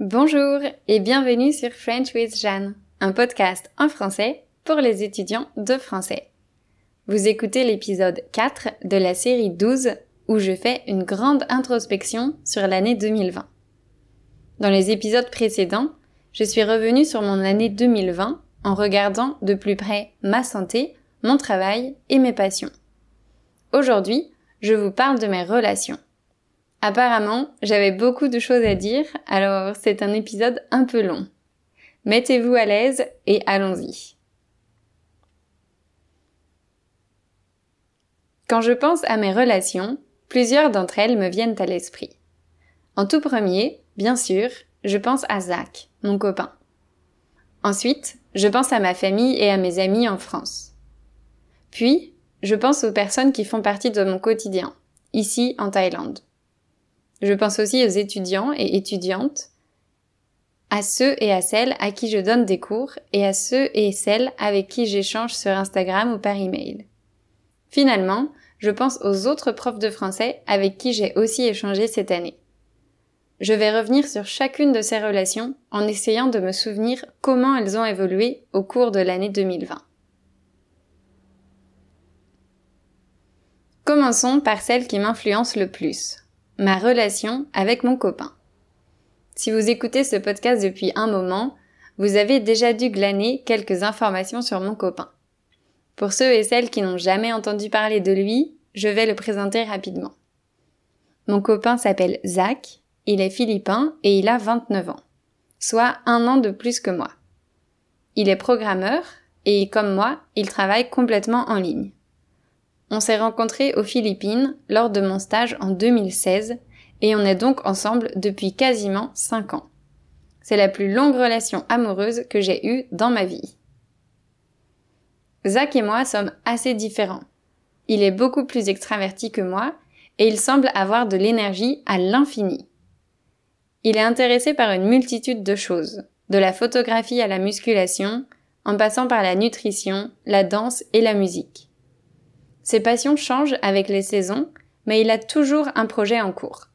Bonjour et bienvenue sur French with Jeanne, un podcast en français pour les étudiants de français. Vous écoutez l'épisode 4 de la série 12 où je fais une grande introspection sur l'année 2020. Dans les épisodes précédents, je suis revenue sur mon année 2020 en regardant de plus près ma santé, mon travail et mes passions. Aujourd'hui, je vous parle de mes relations. Apparemment, j'avais beaucoup de choses à dire, alors c'est un épisode un peu long. Mettez-vous à l'aise et allons-y. Quand je pense à mes relations, plusieurs d'entre elles me viennent à l'esprit. En tout premier, bien sûr, je pense à Zach, mon copain. Ensuite, je pense à ma famille et à mes amis en France. Puis, je pense aux personnes qui font partie de mon quotidien, ici en Thaïlande. Je pense aussi aux étudiants et étudiantes, à ceux et à celles à qui je donne des cours et à ceux et celles avec qui j'échange sur Instagram ou par email. Finalement, je pense aux autres profs de français avec qui j'ai aussi échangé cette année. Je vais revenir sur chacune de ces relations en essayant de me souvenir comment elles ont évolué au cours de l'année 2020. Commençons par celle qui m'influence le plus, ma relation avec mon copain. Si vous écoutez ce podcast depuis un moment, vous avez déjà dû glaner quelques informations sur mon copain. Pour ceux et celles qui n'ont jamais entendu parler de lui, je vais le présenter rapidement. Mon copain s'appelle Zach, il est philippin et il a 29 ans, soit un an de plus que moi. Il est programmeur et comme moi, il travaille complètement en ligne. On s'est rencontrés aux Philippines lors de mon stage en 2016 et on est donc ensemble depuis quasiment 5 ans. C'est la plus longue relation amoureuse que j'ai eue dans ma vie. Zach et moi sommes assez différents. Il est beaucoup plus extraverti que moi et il semble avoir de l'énergie à l'infini. Il est intéressé par une multitude de choses, de la photographie à la musculation, en passant par la nutrition, la danse et la musique. Ses passions changent avec les saisons, mais il a toujours un projet en cours.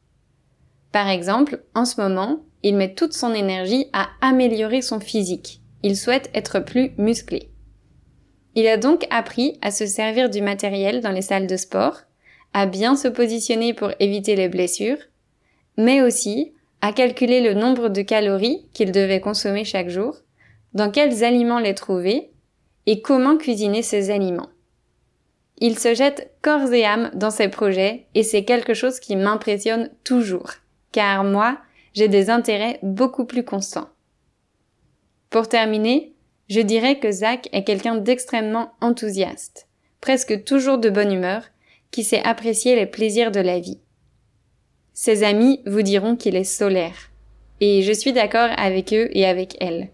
Par exemple, en ce moment, il met toute son énergie à améliorer son physique. Il souhaite être plus musclé. Il a donc appris à se servir du matériel dans les salles de sport, à bien se positionner pour éviter les blessures, mais aussi à calculer le nombre de calories qu'il devait consommer chaque jour, dans quels aliments les trouver et comment cuisiner ces aliments. Il se jette corps et âme dans ses projets et c'est quelque chose qui m'impressionne toujours, car moi, j'ai des intérêts beaucoup plus constants. Pour terminer, je dirais que Zach est quelqu'un d'extrêmement enthousiaste, presque toujours de bonne humeur, qui sait apprécier les plaisirs de la vie. Ses amis vous diront qu'il est solaire, et je suis d'accord avec eux et avec elle.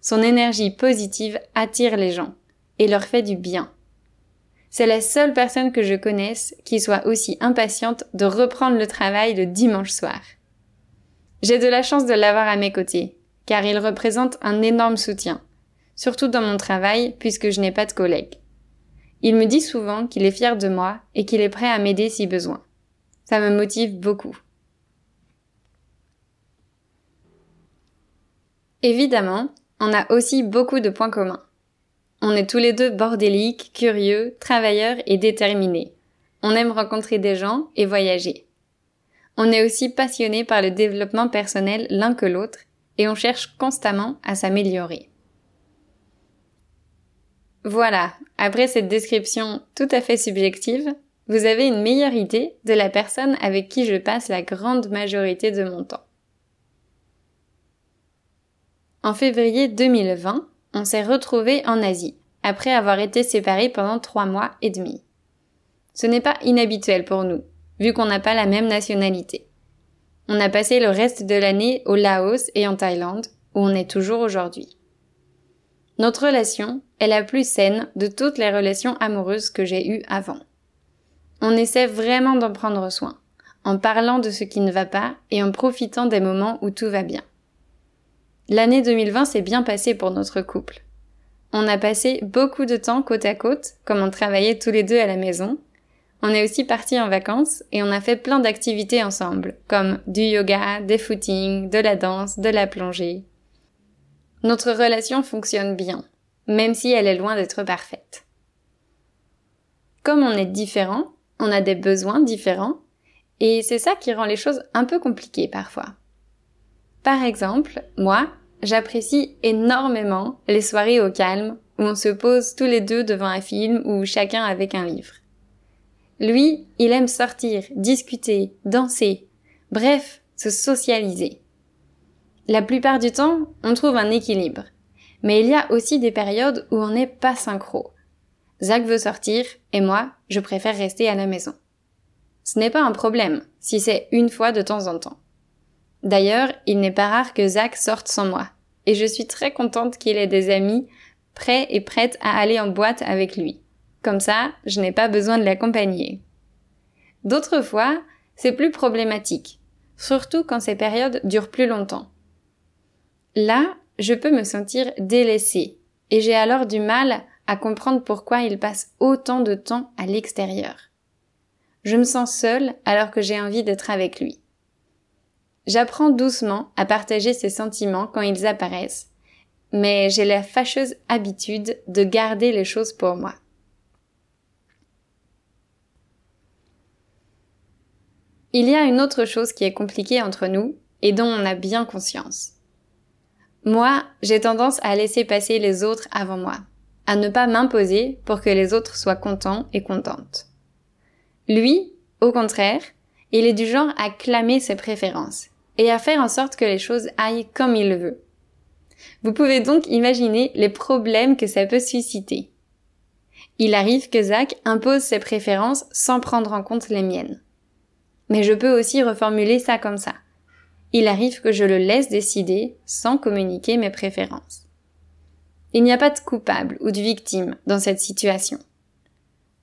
Son énergie positive attire les gens et leur fait du bien. C'est la seule personne que je connaisse qui soit aussi impatiente de reprendre le travail le dimanche soir. J'ai de la chance de l'avoir à mes côtés, car il représente un énorme soutien, surtout dans mon travail puisque je n'ai pas de collègues. Il me dit souvent qu'il est fier de moi et qu'il est prêt à m'aider si besoin. Ça me motive beaucoup. Évidemment, on a aussi beaucoup de points communs. On est tous les deux bordéliques, curieux, travailleurs et déterminés. On aime rencontrer des gens et voyager. On est aussi passionnés par le développement personnel l'un que l'autre et on cherche constamment à s'améliorer. Voilà, après cette description tout à fait subjective, vous avez une meilleure idée de la personne avec qui je passe la grande majorité de mon temps. En février 2020, on s'est retrouvés en Asie, après avoir été séparés pendant trois mois et demi. Ce n'est pas inhabituel pour nous, vu qu'on n'a pas la même nationalité. On a passé le reste de l'année au Laos et en Thaïlande, où on est toujours aujourd'hui. Notre relation est la plus saine de toutes les relations amoureuses que j'ai eues avant. On essaie vraiment d'en prendre soin, en parlant de ce qui ne va pas et en profitant des moments où tout va bien. L'année 2020 s'est bien passée pour notre couple. On a passé beaucoup de temps côte à côte, comme on travaillait tous les deux à la maison. on est aussi partis en vacances et on a fait plein d'activités ensemble, comme du yoga, des footings, de la danse, de la plongée. Notre relation fonctionne bien, même si elle est loin d'être parfaite. Comme on est différents, on a des besoins différents, et c'est ça qui rend les choses un peu compliquées parfois. Par exemple, moi, j'apprécie énormément les soirées au calme où on se pose tous les deux devant un film ou chacun avec un livre. Lui, il aime sortir, discuter, danser, bref, se socialiser. La plupart du temps, on trouve un équilibre. Mais il y a aussi des périodes où on n'est pas synchro. Zach veut sortir et moi, je préfère rester à la maison. Ce n'est pas un problème si c'est une fois de temps en temps. D'ailleurs, il n'est pas rare que Zach sorte sans moi, et je suis très contente qu'il ait des amis prêts et prêtes à aller en boîte avec lui. Comme ça, je n'ai pas besoin de l'accompagner. D'autres fois, c'est plus problématique, surtout quand ces périodes durent plus longtemps. Là, je peux me sentir délaissée, et j'ai alors du mal à comprendre pourquoi il passe autant de temps à l'extérieur. Je me sens seule alors que j'ai envie d'être avec lui. J'apprends doucement à partager ces sentiments quand ils apparaissent, mais j'ai la fâcheuse habitude de garder les choses pour moi. Il y a une autre chose qui est compliquée entre nous et dont on a bien conscience. Moi, j'ai tendance à laisser passer les autres avant moi, à ne pas m'imposer pour que les autres soient contents et contentes. Lui, au contraire, il est du genre à clamer ses préférences et à faire en sorte que les choses aillent comme il veut. Vous pouvez donc imaginer les problèmes que ça peut susciter. Il arrive que Zach impose ses préférences sans prendre en compte les miennes. Mais je peux aussi reformuler ça comme ça. Il arrive que je le laisse décider sans communiquer mes préférences. Il n'y a pas de coupable ou de victime dans cette situation.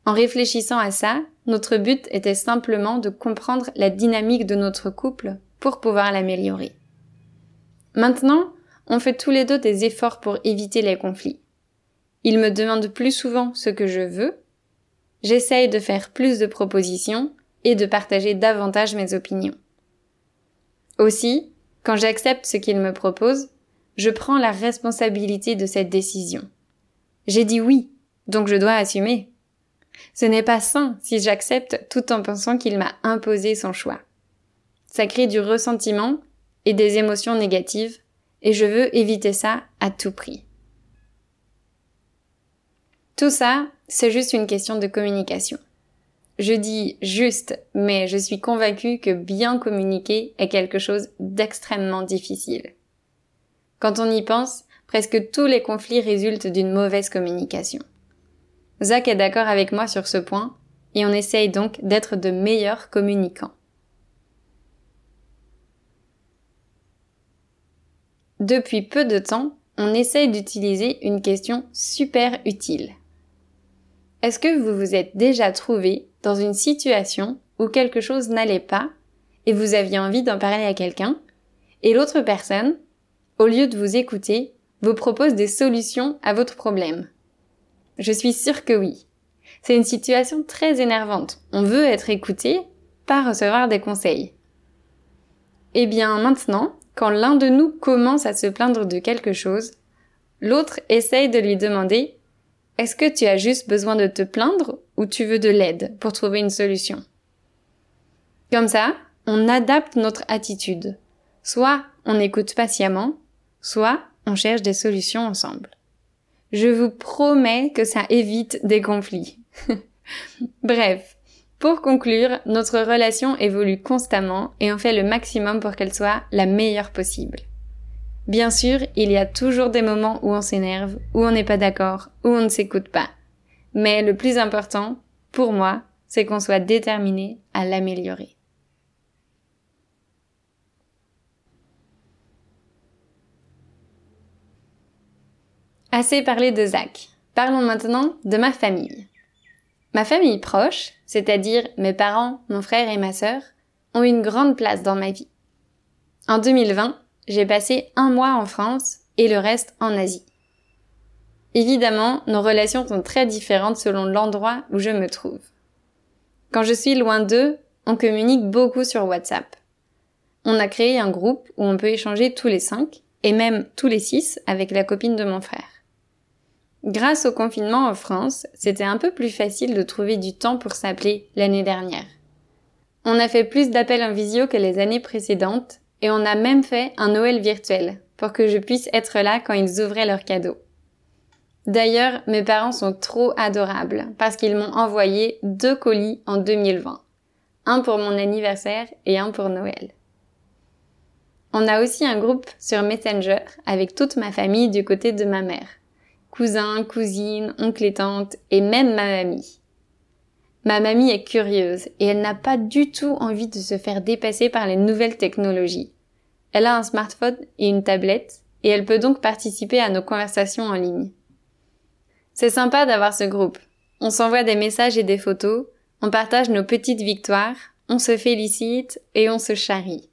En réfléchissant à ça, notre but était simplement de comprendre la dynamique de notre couple pour pouvoir l'améliorer. Maintenant, on fait tous les deux des efforts pour éviter les conflits. Il me demande plus souvent ce que je veux, j'essaye de faire plus de propositions et de partager davantage mes opinions. Aussi, quand j'accepte ce qu'il me propose, je prends la responsabilité de cette décision. J'ai dit oui, donc je dois assumer. Ce n'est pas sain si j'accepte tout en pensant qu'il m'a imposé son choix. Ça crée du ressentiment et des émotions négatives, et je veux éviter ça à tout prix. Tout ça, c'est juste une question de communication. Je dis juste, mais je suis convaincue que bien communiquer est quelque chose d'extrêmement difficile. Quand on y pense, presque tous les conflits résultent d'une mauvaise communication. Zach est d'accord avec moi sur ce point, et on essaye donc d'être de meilleurs communicants. Depuis peu de temps, on essaye d'utiliser une question super utile. Est-ce que vous vous êtes déjà trouvé dans une situation où quelque chose n'allait pas et vous aviez envie d'en parler à quelqu'un et l'autre personne, au lieu de vous écouter, vous propose des solutions à votre problème? Je suis sûre que oui. C'est une situation très énervante. On veut être écouté, pas recevoir des conseils. Eh bien maintenant, quand l'un de nous commence à se plaindre de quelque chose, l'autre essaye de lui demander est-ce que tu as juste besoin de te plaindre ou tu veux de l'aide pour trouver une solution? Comme ça, on adapte notre attitude. Soit on écoute patiemment, soit on cherche des solutions ensemble. Je vous promets que ça évite des conflits. Bref, pour conclure, notre relation évolue constamment et on fait le maximum pour qu'elle soit la meilleure possible. Bien sûr, il y a toujours des moments où on s'énerve, où on n'est pas d'accord, où on ne s'écoute pas. Mais le plus important, pour moi, c'est qu'on soit déterminé à l'améliorer. Assez parlé de Zach. Parlons maintenant de ma famille. Ma famille proche, c'est-à-dire mes parents, mon frère et ma sœur, ont une grande place dans ma vie. En 2020, j'ai passé un mois en France et le reste en Asie. Évidemment, nos relations sont très différentes selon l'endroit où je me trouve. Quand je suis loin d'eux, on communique beaucoup sur WhatsApp. On a créé un groupe où on peut échanger tous les cinq, et même tous les six avec la copine de mon frère. Grâce au confinement en France, c'était un peu plus facile de trouver du temps pour s'appeler l'année dernière. On a fait plus d'appels en visio que les années précédentes et on a même fait un Noël virtuel pour que je puisse être là quand ils ouvraient leurs cadeaux. D'ailleurs, mes parents sont trop adorables parce qu'ils m'ont envoyé deux colis en 2020. Un pour mon anniversaire et un pour Noël. On a aussi un groupe sur Messenger avec toute ma famille du côté de ma mère. Cousins, cousines, oncles et tantes et même ma mamie. Ma mamie est curieuse et elle n'a pas du tout envie de se faire dépasser par les nouvelles technologies. Elle a un smartphone et une tablette et elle peut donc participer à nos conversations en ligne. C'est sympa d'avoir ce groupe. On s'envoie des messages et des photos, on partage nos petites victoires, on se félicite et on se charrie.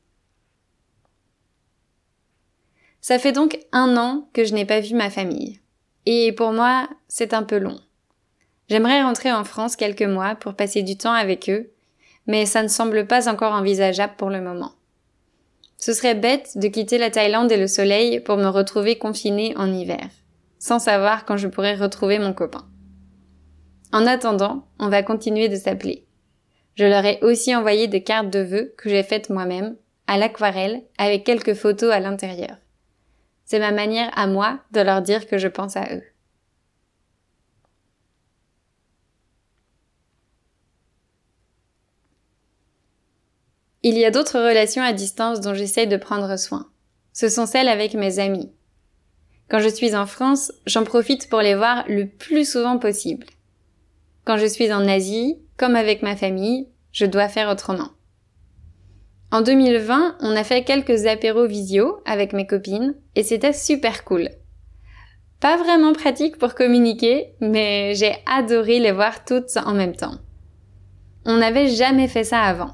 Ça fait donc un an que je n'ai pas vu ma famille. Et pour moi, c'est un peu long. J'aimerais rentrer en France quelques mois pour passer du temps avec eux, mais ça ne semble pas encore envisageable pour le moment. Ce serait bête de quitter la Thaïlande et le soleil pour me retrouver confinée en hiver, sans savoir quand je pourrais retrouver mon copain. En attendant, on va continuer de s'appeler. Je leur ai aussi envoyé des cartes de vœux que j'ai faites moi-même, à l'aquarelle, avec quelques photos à l'intérieur. C'est ma manière à moi de leur dire que je pense à eux. Il y a d'autres relations à distance dont j'essaye de prendre soin. Ce sont celles avec mes amis. Quand je suis en France, j'en profite pour les voir le plus souvent possible. Quand je suis en Asie, comme avec ma famille, je dois faire autrement. En 2020, on a fait quelques apéros visio avec mes copines et c'était super cool. Pas vraiment pratique pour communiquer, mais j'ai adoré les voir toutes en même temps. On n'avait jamais fait ça avant.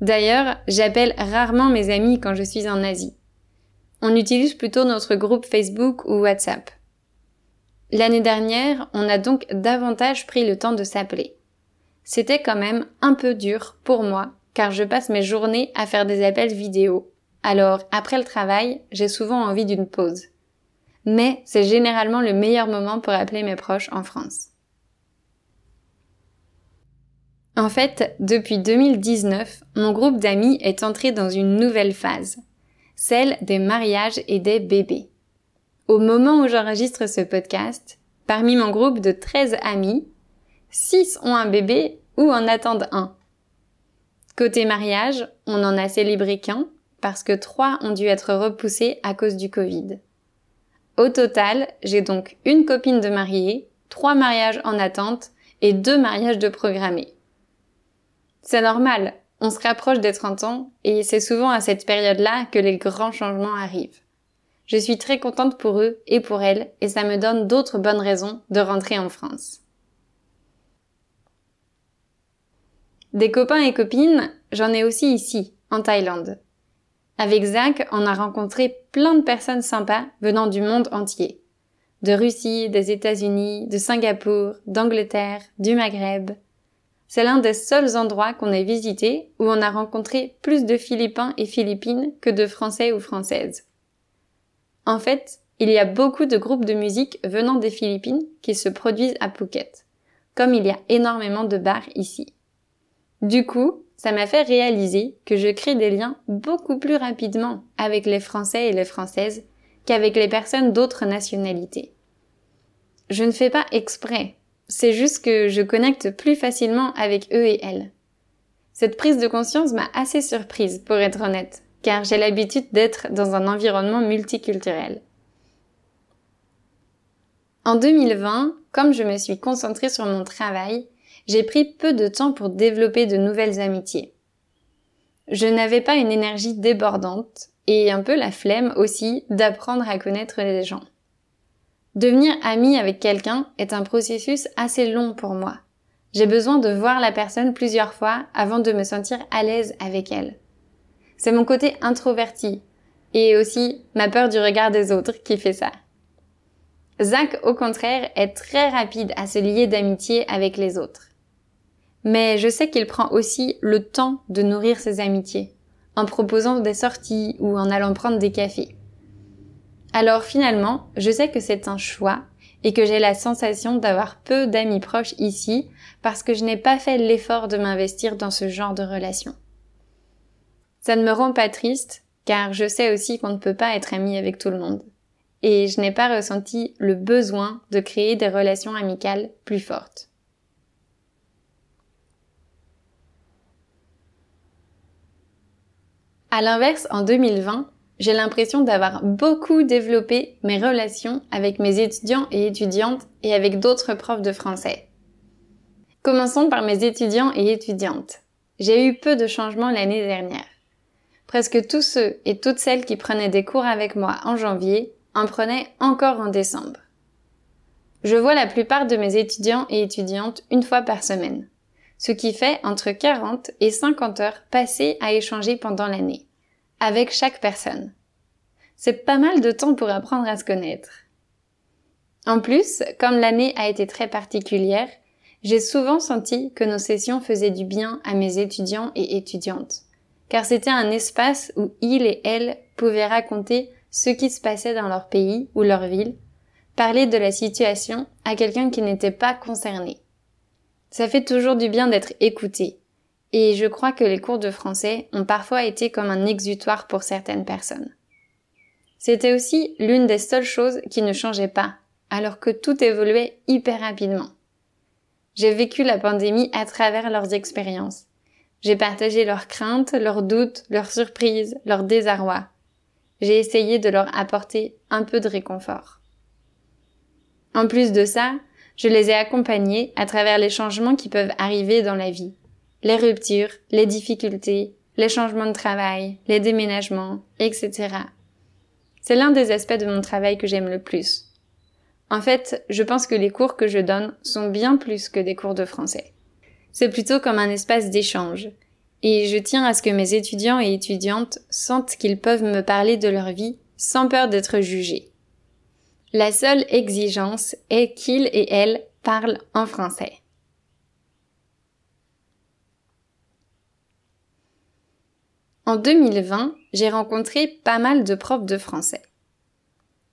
D'ailleurs, j'appelle rarement mes amis quand je suis en Asie. On utilise plutôt notre groupe Facebook ou WhatsApp. L'année dernière, on a donc davantage pris le temps de s'appeler. C'était quand même un peu dur pour moi car je passe mes journées à faire des appels vidéo. Alors, après le travail, j'ai souvent envie d'une pause. Mais c'est généralement le meilleur moment pour appeler mes proches en France. En fait, depuis 2019, mon groupe d'amis est entré dans une nouvelle phase, celle des mariages et des bébés. Au moment où j'enregistre ce podcast, parmi mon groupe de 13 amis, 6 ont un bébé ou en attendent un. Côté mariage, on n'en a célébré qu'un, parce que trois ont dû être repoussés à cause du Covid. Au total, j'ai donc une copine de mariée, trois mariages en attente et deux mariages de programmés. C'est normal, on se rapproche des 30 ans et c'est souvent à cette période-là que les grands changements arrivent. Je suis très contente pour eux et pour elles et ça me donne d'autres bonnes raisons de rentrer en France. Des copains et copines, j'en ai aussi ici, en Thaïlande. Avec Zach, on a rencontré plein de personnes sympas venant du monde entier. De Russie, des États-Unis, de Singapour, d'Angleterre, du Maghreb. C'est l'un des seuls endroits qu'on ait visité où on a rencontré plus de Philippins et Philippines que de Français ou Françaises. En fait, il y a beaucoup de groupes de musique venant des Philippines qui se produisent à Phuket, comme il y a énormément de bars ici. Du coup, ça m'a fait réaliser que je crée des liens beaucoup plus rapidement avec les Français et les Françaises qu'avec les personnes d'autres nationalités. Je ne fais pas exprès, c'est juste que je connecte plus facilement avec eux et elles. Cette prise de conscience m'a assez surprise, pour être honnête, car j'ai l'habitude d'être dans un environnement multiculturel. En 2020, comme je me suis concentrée sur mon travail, j'ai pris peu de temps pour développer de nouvelles amitiés. Je n'avais pas une énergie débordante et un peu la flemme aussi d'apprendre à connaître les gens. Devenir ami avec quelqu'un est un processus assez long pour moi. J'ai besoin de voir la personne plusieurs fois avant de me sentir à l'aise avec elle. C'est mon côté introverti et aussi ma peur du regard des autres qui fait ça. Zach, au contraire, est très rapide à se lier d'amitié avec les autres. Mais je sais qu'il prend aussi le temps de nourrir ses amitiés, en proposant des sorties ou en allant prendre des cafés. Alors finalement, je sais que c'est un choix et que j'ai la sensation d'avoir peu d'amis proches ici parce que je n'ai pas fait l'effort de m'investir dans ce genre de relation. Ça ne me rend pas triste car je sais aussi qu'on ne peut pas être ami avec tout le monde. Et je n'ai pas ressenti le besoin de créer des relations amicales plus fortes. À l'inverse, en 2020, j'ai l'impression d'avoir beaucoup développé mes relations avec mes étudiants et étudiantes et avec d'autres profs de français. Commençons par mes étudiants et étudiantes. J'ai eu peu de changements l'année dernière. Presque tous ceux et toutes celles qui prenaient des cours avec moi en janvier en prenaient encore en décembre. Je vois la plupart de mes étudiants et étudiantes une fois par semaine, ce qui fait entre 40 et 50 heures passées à échanger pendant l'année, avec chaque personne. C'est pas mal de temps pour apprendre à se connaître. En plus, comme l'année a été très particulière, j'ai souvent senti que nos sessions faisaient du bien à mes étudiants et étudiantes car c'était un espace où ils et elles pouvaient raconter ce qui se passait dans leur pays ou leur ville, parler de la situation à quelqu'un qui n'était pas concerné. Ça fait toujours du bien d'être écouté, et je crois que les cours de français ont parfois été comme un exutoire pour certaines personnes. C'était aussi l'une des seules choses qui ne changeait pas, alors que tout évoluait hyper rapidement. J'ai vécu la pandémie à travers leurs expériences, j'ai partagé leurs craintes, leurs doutes, leurs surprises, leurs désarrois. J'ai essayé de leur apporter un peu de réconfort. En plus de ça, je les ai accompagnés à travers les changements qui peuvent arriver dans la vie. Les ruptures, les difficultés, les changements de travail, les déménagements, etc. C'est l'un des aspects de mon travail que j'aime le plus. En fait, je pense que les cours que je donne sont bien plus que des cours de français. C'est plutôt comme un espace d'échange. Et je tiens à ce que mes étudiants et étudiantes sentent qu'ils peuvent me parler de leur vie sans peur d'être jugés. La seule exigence est qu'ils et elles parlent en français. En 2020, j'ai rencontré pas mal de profs de français.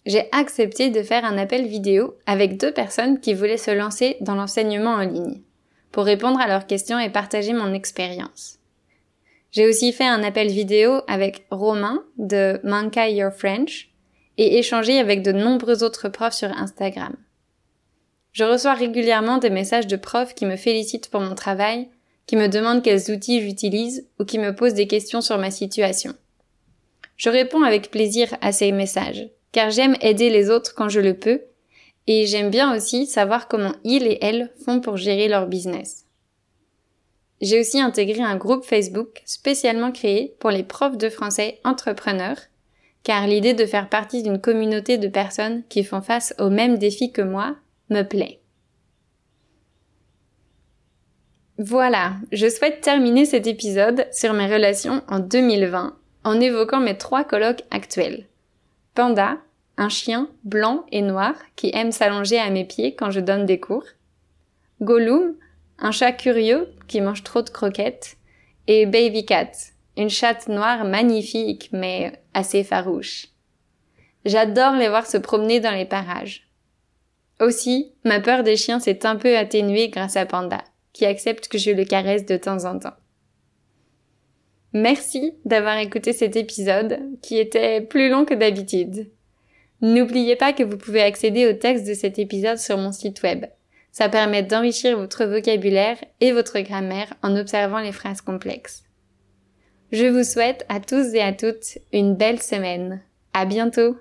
J'ai accepté de faire un appel vidéo avec deux personnes qui voulaient se lancer dans l'enseignement en ligne pour répondre à leurs questions et partager mon expérience. J'ai aussi fait un appel vidéo avec Romain de Mankai Your French et échangé avec de nombreux autres profs sur Instagram. Je reçois régulièrement des messages de profs qui me félicitent pour mon travail, qui me demandent quels outils j'utilise ou qui me posent des questions sur ma situation. Je réponds avec plaisir à ces messages, car j'aime aider les autres quand je le peux et j'aime bien aussi savoir comment ils et elles font pour gérer leur business. J'ai aussi intégré un groupe Facebook spécialement créé pour les profs de français entrepreneurs, car l'idée de faire partie d'une communauté de personnes qui font face aux mêmes défis que moi me plaît. Voilà, je souhaite terminer cet épisode sur mes relations en 2020 en évoquant mes trois colloques actuels. Panda, un chien blanc et noir qui aime s'allonger à mes pieds quand je donne des cours, Gollum, un chat curieux qui mange trop de croquettes, et Baby Cat, une chatte noire magnifique mais assez farouche. J'adore les voir se promener dans les parages. Aussi, ma peur des chiens s'est un peu atténuée grâce à Panda, qui accepte que je le caresse de temps en temps. Merci d'avoir écouté cet épisode, qui était plus long que d'habitude. N'oubliez pas que vous pouvez accéder au texte de cet épisode sur mon site web. Ça permet d'enrichir votre vocabulaire et votre grammaire en observant les phrases complexes. Je vous souhaite à tous et à toutes une belle semaine. À bientôt!